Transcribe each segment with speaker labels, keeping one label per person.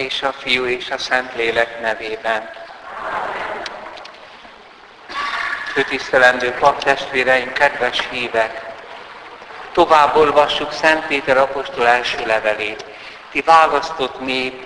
Speaker 1: és a Fiú és a Szentlélek nevében. Főtisztelendő paptestvéreim, kedves hívek! Tovább olvassuk Szent Péter apostol első levelét. Ti választott nép,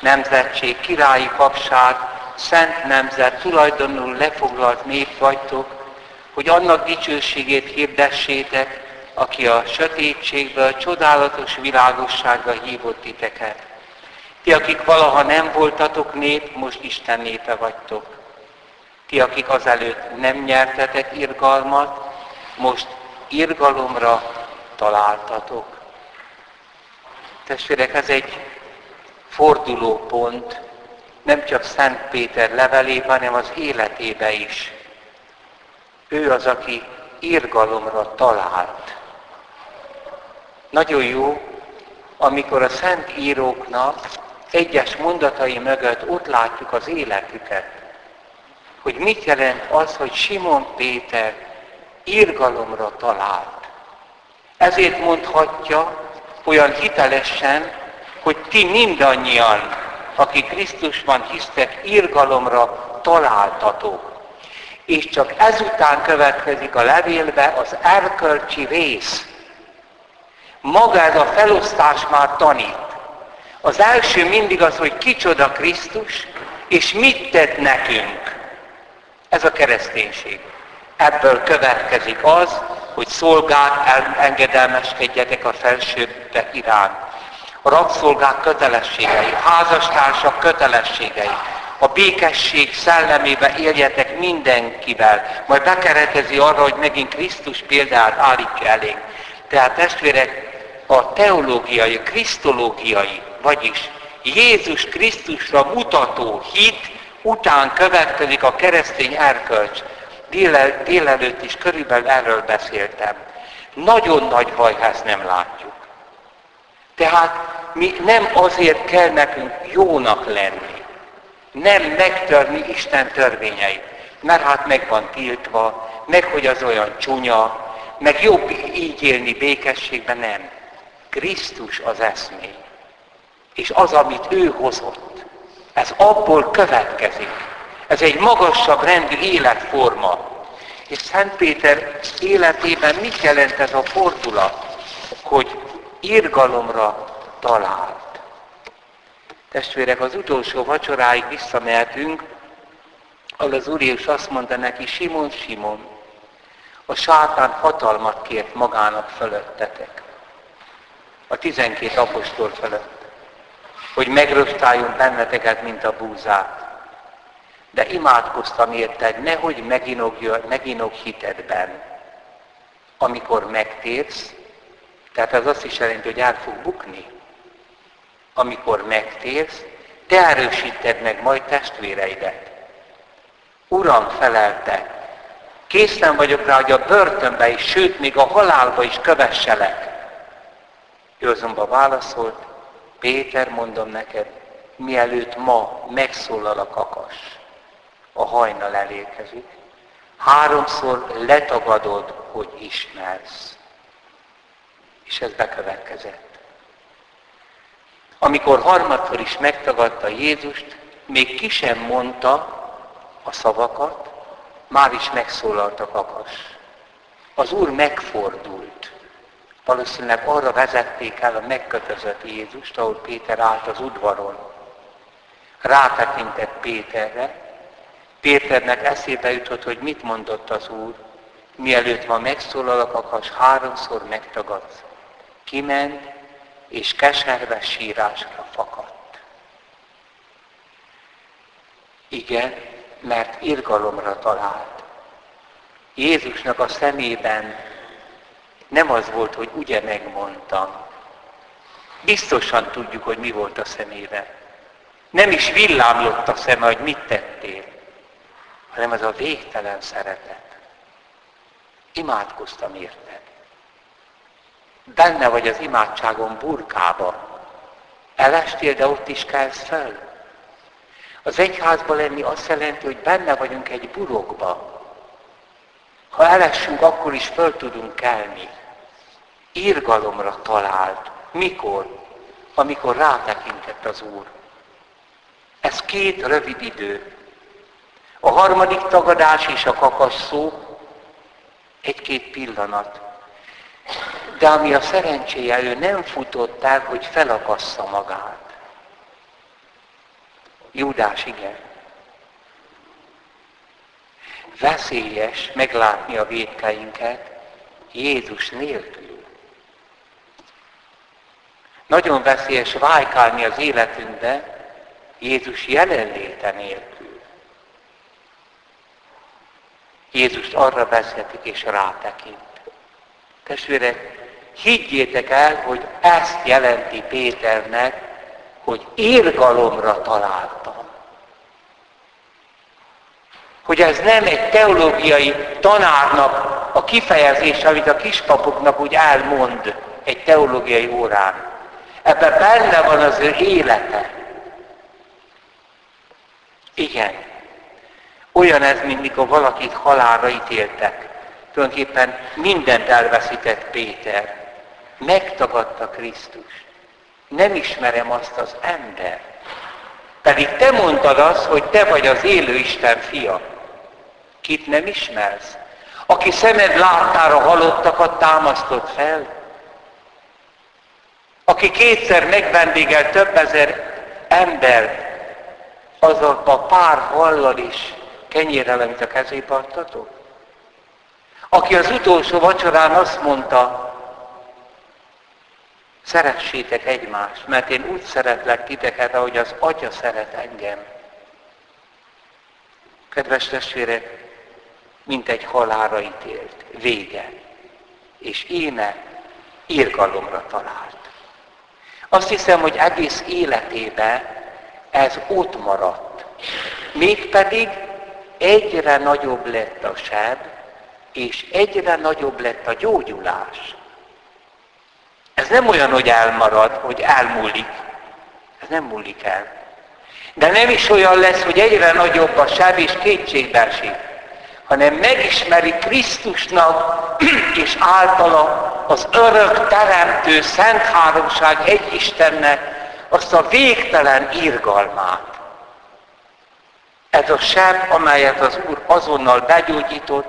Speaker 1: nemzetség, királyi papság, szent nemzet, tulajdonul lefoglalt nép vagytok, hogy annak dicsőségét hirdessétek, aki a sötétségből csodálatos világosságra hívott titeket. Ti, akik valaha nem voltatok nép, most Isten népe vagytok. Ti, akik azelőtt nem nyertetek irgalmat, most irgalomra találtatok. Testvérek, ez egy fordulópont, nem csak Szent Péter levelében, hanem az életébe is. Ő az, aki irgalomra talált. Nagyon jó, amikor a szent íróknak egyes mondatai mögött ott látjuk az életüket. Hogy mit jelent az, hogy Simon Péter irgalomra talált. Ezért mondhatja olyan hitelesen, hogy ti mindannyian, akik Krisztusban hisztek, irgalomra találtatok. És csak ezután következik a levélbe az erkölcsi rész. Maga ez a felosztás már tanít. Az első mindig az, hogy kicsoda Krisztus, és mit tett nekünk. Ez a kereszténység. Ebből következik az, hogy szolgák engedelmeskedjetek a felsőbbek iránt. A rabszolgák kötelességei, házastársak kötelességei, a békesség szellemébe éljetek mindenkivel, majd bekeretezi arra, hogy megint Krisztus példát állítja elénk. Tehát testvérek, a teológiai, a krisztológiai, vagyis Jézus Krisztusra mutató hit után következik a keresztény erkölcs. Délel, délelőtt is körülbelül erről beszéltem. Nagyon nagy baj, nem látjuk. Tehát mi nem azért kell nekünk jónak lenni, nem megtörni Isten törvényeit, mert hát meg van tiltva, meg hogy az olyan csúnya, meg jobb így élni békességben, nem. Krisztus az eszmény. És az, amit ő hozott, ez abból következik. Ez egy magasabb rendű életforma. És Szent Péter életében mit jelent ez a fordulat? Hogy irgalomra talált. Testvérek, az utolsó vacsoráig visszamehetünk, ahol az Úr Jézus azt mondta neki, Simon, Simon, a sátán hatalmat kért magának fölöttetek a tizenkét apostol fölött, hogy megröstáljon benneteket, mint a búzát. De imádkoztam érted, nehogy meginog hitedben. Amikor megtérsz, tehát ez azt is jelenti, hogy át fog bukni. Amikor megtérsz, te erősíted meg majd testvéreidet. Uram felelte, készen vagyok rá, hogy a börtönbe is, sőt, még a halálba is kövesselek. Ő azonban válaszolt, Péter, mondom neked, mielőtt ma megszólal a kakas, a hajnal elérkezik, háromszor letagadod, hogy ismersz. És ez bekövetkezett. Amikor harmadszor is megtagadta Jézust, még ki sem mondta a szavakat, már is megszólalt a kakas. Az Úr megfordult. Valószínűleg arra vezették el a megkötözött Jézust, ahol Péter állt az udvaron. Rátekintett Péterre. Péternek eszébe jutott, hogy mit mondott az Úr. Mielőtt ma megszólal a kakas, háromszor megtagadsz. Kiment, és keserve sírásra fakadt. Igen, mert irgalomra talált. Jézusnak a szemében nem az volt, hogy ugye megmondtam. Biztosan tudjuk, hogy mi volt a szemében. Nem is villámlott a szeme, hogy mit tettél, hanem az a végtelen szeretet. Imádkoztam érted. Benne vagy az imádságon burkába. Elestél, de ott is kelsz fel. Az egyházban lenni azt jelenti, hogy benne vagyunk egy burokba. Ha elessünk, akkor is föl tudunk kelni irgalomra talált. Mikor? Amikor rátekintett az Úr. Ez két rövid idő. A harmadik tagadás és a kakasszó egy-két pillanat. De ami a szerencséje, ő nem futott el, hogy felakassza magát. Júdás igen. Veszélyes meglátni a védkeinket Jézus nélkül. Nagyon veszélyes vájkálni az életünkbe Jézus jelenléte nélkül. Jézust arra vezetik és rátekint. Testvérek, higgyétek el, hogy ezt jelenti Péternek, hogy érgalomra találtam. Hogy ez nem egy teológiai tanárnak a kifejezés, amit a kispapoknak úgy elmond egy teológiai órán. Ebben benne van az ő élete. Igen. Olyan ez, mint mikor valakit halálra ítéltek. Tulajdonképpen mindent elveszített Péter. Megtagadta Krisztus. Nem ismerem azt az ember. Pedig te mondtad azt, hogy te vagy az élő Isten fia. Kit nem ismersz? Aki szemed láttára halottakat támasztott fel? Aki kétszer megvendégel több ezer ember, az a pár hallal is kenyérrel, amit a kezébe adtatok? Aki az utolsó vacsorán azt mondta, szeressétek egymást, mert én úgy szeretlek titeket, ahogy az Atya szeret engem. Kedves testvérek, mint egy halára ítélt, vége. És éne írgalomra talált. Azt hiszem, hogy egész életében ez ott maradt. Mégpedig egyre nagyobb lett a seb, és egyre nagyobb lett a gyógyulás. Ez nem olyan, hogy elmarad, hogy elmúlik. Ez nem múlik el. De nem is olyan lesz, hogy egyre nagyobb a seb és kétségbe esik, hanem megismeri Krisztusnak és általa az örök teremtő Szent Háromság egy Istennek azt a végtelen írgalmát. Ez a seb, amelyet az Úr azonnal begyógyított,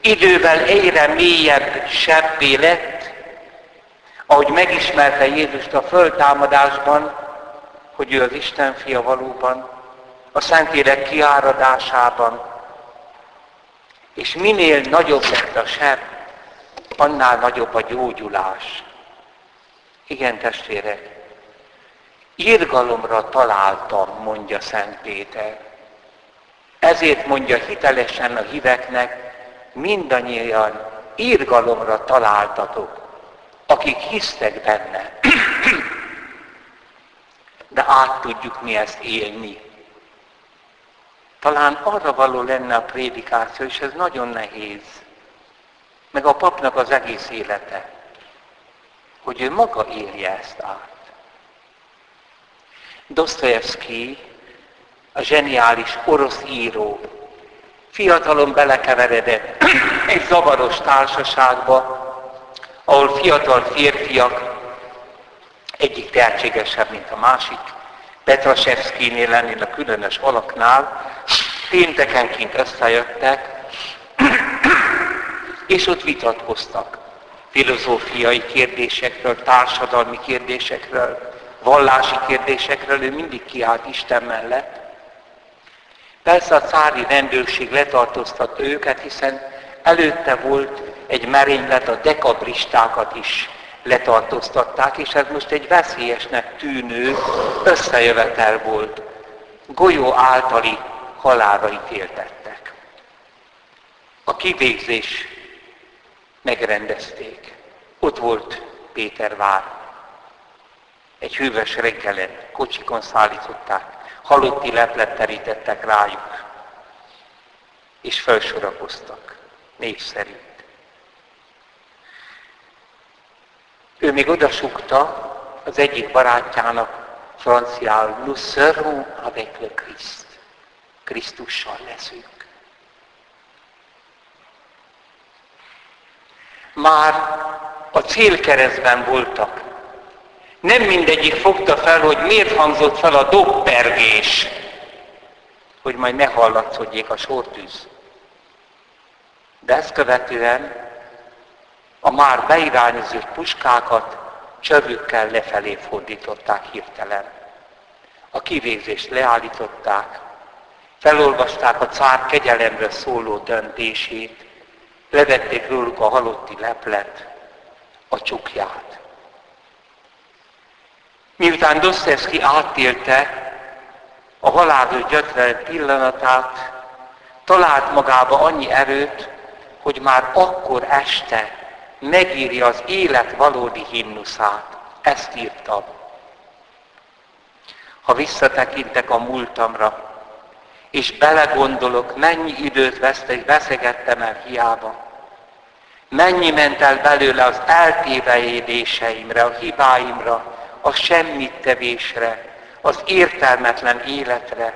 Speaker 1: idővel egyre mélyebb sebbé lett, ahogy megismerte Jézust a föltámadásban, hogy ő az Isten fia valóban, a Szentlélek kiáradásában, és minél nagyobb lett a seb, annál nagyobb a gyógyulás. Igen, testvérek, írgalomra találtam, mondja Szent Péter. Ezért mondja hitelesen a híveknek, mindannyian írgalomra találtatok, akik hisztek benne. De át tudjuk mi ezt élni. Talán arra való lenne a prédikáció, és ez nagyon nehéz. Meg a papnak az egész élete, hogy ő maga élje ezt át. Dostoyevsky, a zseniális orosz író, fiatalon belekeveredett egy zavaros társaságba, ahol fiatal férfiak, egyik tehetségesebb, mint a másik, Petrasevszkinél lennél a különös alaknál, péntekenként összejöttek, és ott vitatkoztak filozófiai kérdésekről, társadalmi kérdésekről, vallási kérdésekről, ő mindig kiállt Isten mellett. Persze a cári rendőrség letartóztatta őket, hiszen előtte volt egy merénylet, a dekabristákat is letartóztatták, és ez most egy veszélyesnek tűnő összejövetel volt. Golyó általi halálra ítéltettek. A kivégzés megrendezték. Ott volt Péter vár. Egy hűvös reggelen kocsikon szállították, halotti leplet terítettek rájuk, és felsorakoztak, név szerint. Ő még odasukta az egyik barátjának, franciául, nous serons avec le Christ. Krisztussal leszünk. Már a célkeresztben voltak. Nem mindegyik fogta fel, hogy miért hangzott fel a dobpergés hogy majd ne hallatszódjék a sortűz. De ezt követően a már beirányozott puskákat csövükkel lefelé fordították hirtelen. A kivégzést leállították, felolvasták a cár kegyelemre szóló döntését, levették róluk a halotti leplet, a csukját. Miután Dostoyevsky átélte a halálos gyötren pillanatát, talált magába annyi erőt, hogy már akkor este megírja az élet valódi himnuszát. Ezt írtam. Ha visszatekintek a múltamra, és belegondolok, mennyi időt veszegettem el hiába, mennyi ment el belőle az eltévejedéseimre, a hibáimra, a semmit tevésre, az értelmetlen életre,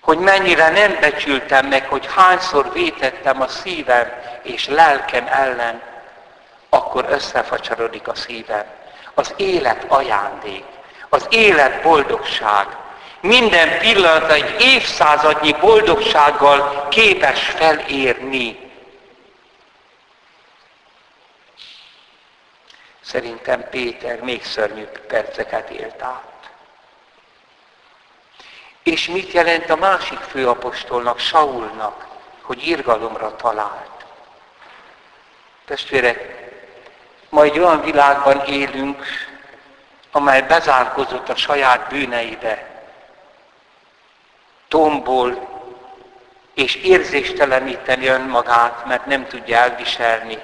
Speaker 1: hogy mennyire nem becsültem meg, hogy hányszor vétettem a szívem és lelkem ellen, akkor összefacsarodik a szívem. Az élet ajándék, az élet boldogság. Minden pillanat egy évszázadnyi boldogsággal képes felérni. Szerintem Péter még szörnyűbb perceket élt át. És mit jelent a másik főapostolnak, Saulnak, hogy irgalomra talált? Testvérek, majd olyan világban élünk, amely bezárkozott a saját bűneibe, tombol, és érzésteleníteni önmagát, mert nem tudja elviselni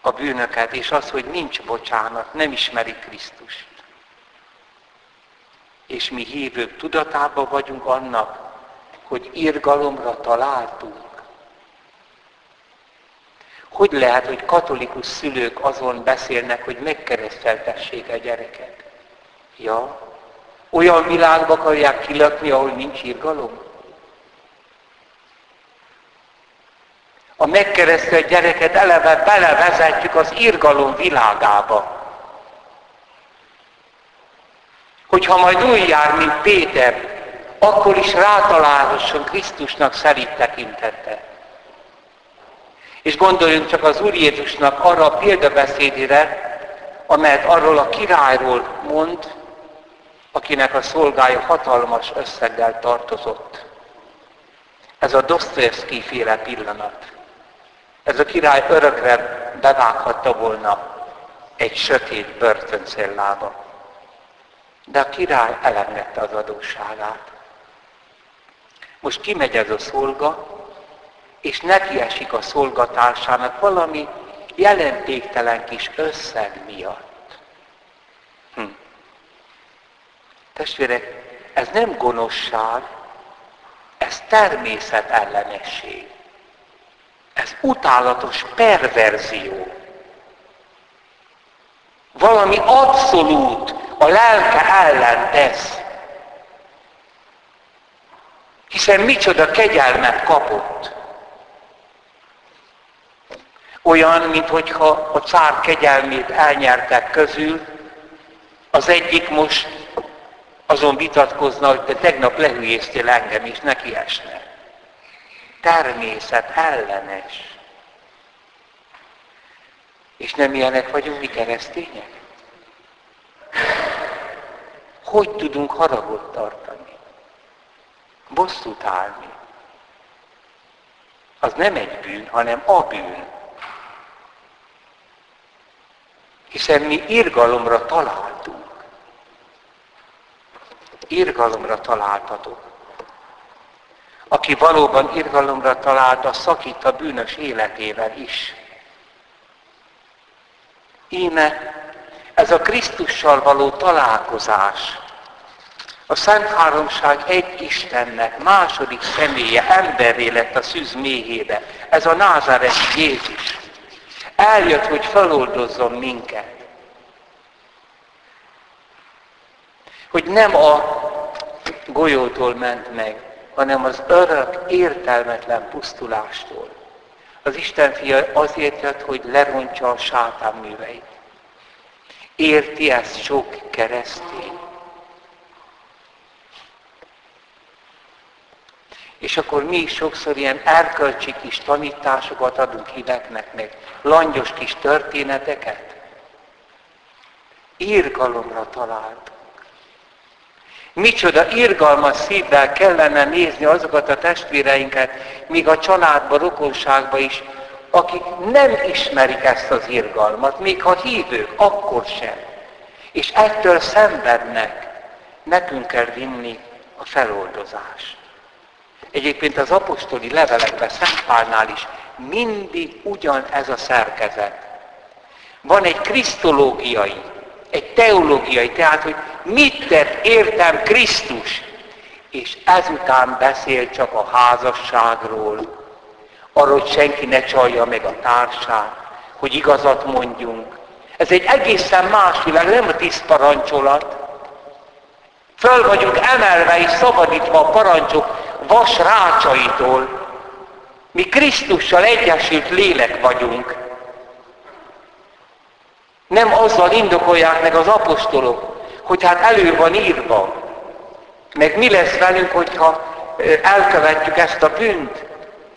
Speaker 1: a bűnöket, és az, hogy nincs bocsánat, nem ismeri Krisztust. És mi hívők tudatában vagyunk annak, hogy irgalomra találtunk. Hogy lehet, hogy katolikus szülők azon beszélnek, hogy megkereszteltessék a gyereket? Ja, olyan világba akarják kilakni, ahol nincs irgalom? A megkeresztelt gyereket eleve belevezetjük az irgalom világába. Hogyha majd úgy jár, mint Péter, akkor is rátalálhasson Krisztusnak szerint tekintette. És gondoljunk csak az Úr Jézusnak arra a példabeszédére, amelyet arról a királyról mond, akinek a szolgája hatalmas összeggel tartozott. Ez a Dostoyevsky féle pillanat. Ez a király örökre bevághatta volna egy sötét börtöncellába. De a király elengedte az adósságát. Most kimegy ez a szolga, és neki esik a szolgatársának valami jelentéktelen kis összeg miatt. Testvérek, ez nem gonoszság, ez természet ellenesség. Ez utálatos perverzió. Valami abszolút a lelke ellen tesz. Hiszen micsoda kegyelmet kapott. Olyan, mintha a cár kegyelmét elnyertek közül, az egyik most azon vitatkozna, hogy te tegnap lehülyéztél engem, és neki esne. Természet ellenes. És nem ilyenek vagyunk mi keresztények? Hogy tudunk haragot tartani? Bosszút állni. Az nem egy bűn, hanem a bűn. Hiszen mi irgalomra találtunk. Irgalomra találtatok. Aki valóban irgalomra talált, az szakít a bűnös életével is. Íme ez a Krisztussal való találkozás, a Szent Háromság egy Istennek, második személye, emberré lett a szűz méhébe. Ez a Názáret Jézus. Eljött, hogy feloldozzon minket. Hogy nem a golyótól ment meg, hanem az örök, értelmetlen pusztulástól. Az Isten fia azért jött, hogy lerontsa a sátán műveit. Érti ezt sok keresztény. És akkor mi is sokszor ilyen erkölcsi kis tanításokat adunk híveknek, meg langyos kis történeteket. Írgalomra találtunk. Micsoda irgalmas szívvel kellene nézni azokat a testvéreinket, míg a családba, rokonságba is, akik nem ismerik ezt az irgalmat, még ha hívők, akkor sem. És ettől szenvednek. Nekünk kell vinni a feloldozást. Egyébként az apostoli levelekben, Szent Pálnál is mindig ugyan ez a szerkezet. Van egy krisztológiai, egy teológiai, tehát, hogy mit tett értem Krisztus, és ezután beszél csak a házasságról, arról, hogy senki ne csalja meg a társát, hogy igazat mondjunk. Ez egy egészen más világ, nem a tíz parancsolat. Föl vagyunk emelve és szabadítva a parancsok vas rácsaitól. Mi Krisztussal egyesült lélek vagyunk. Nem azzal indokolják meg az apostolok, hogy hát elő van írva, meg mi lesz velünk, hogyha elkövetjük ezt a bűnt,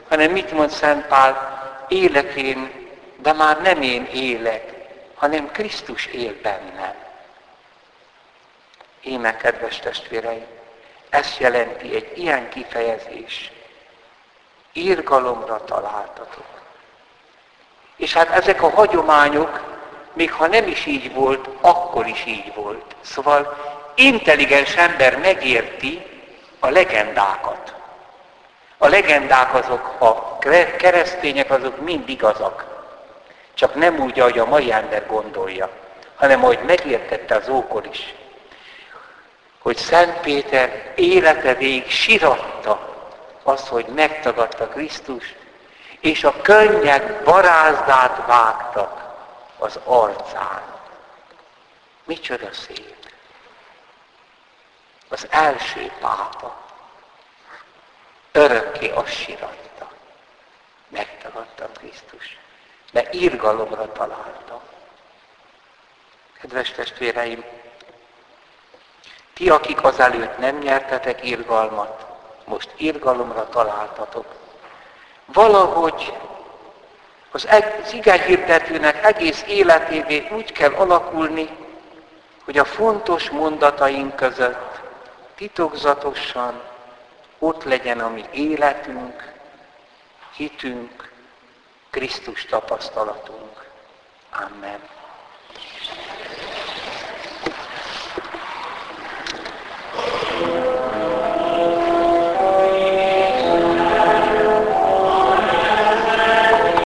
Speaker 1: hanem mit mond Szent Pál? Élek én, de már nem én élek, hanem Krisztus él bennem. Éme, kedves testvéreim, ezt jelenti egy ilyen kifejezés. Írgalomra találtatok. És hát ezek a hagyományok, még ha nem is így volt, akkor is így volt. Szóval intelligens ember megérti a legendákat. A legendák azok, a keresztények azok mind igazak. Csak nem úgy, ahogy a mai ember gondolja, hanem ahogy megértette az ókor is. Hogy Szent Péter élete végig siratta azt, hogy megtagadta Krisztus, és a könnyek barázdát vágtak az arcán. Micsoda szép! Az első pápa örökké azt siratta. Megtagadta Krisztus, mert írgalomra találta. Kedves testvéreim, ti, akik azelőtt nem nyertetek irgalmat, most irgalomra találtatok. Valahogy az, az hirdetőnek egész életévé úgy kell alakulni, hogy a fontos mondataink között titokzatosan ott legyen a mi életünk, hitünk, Krisztus tapasztalatunk. Amen.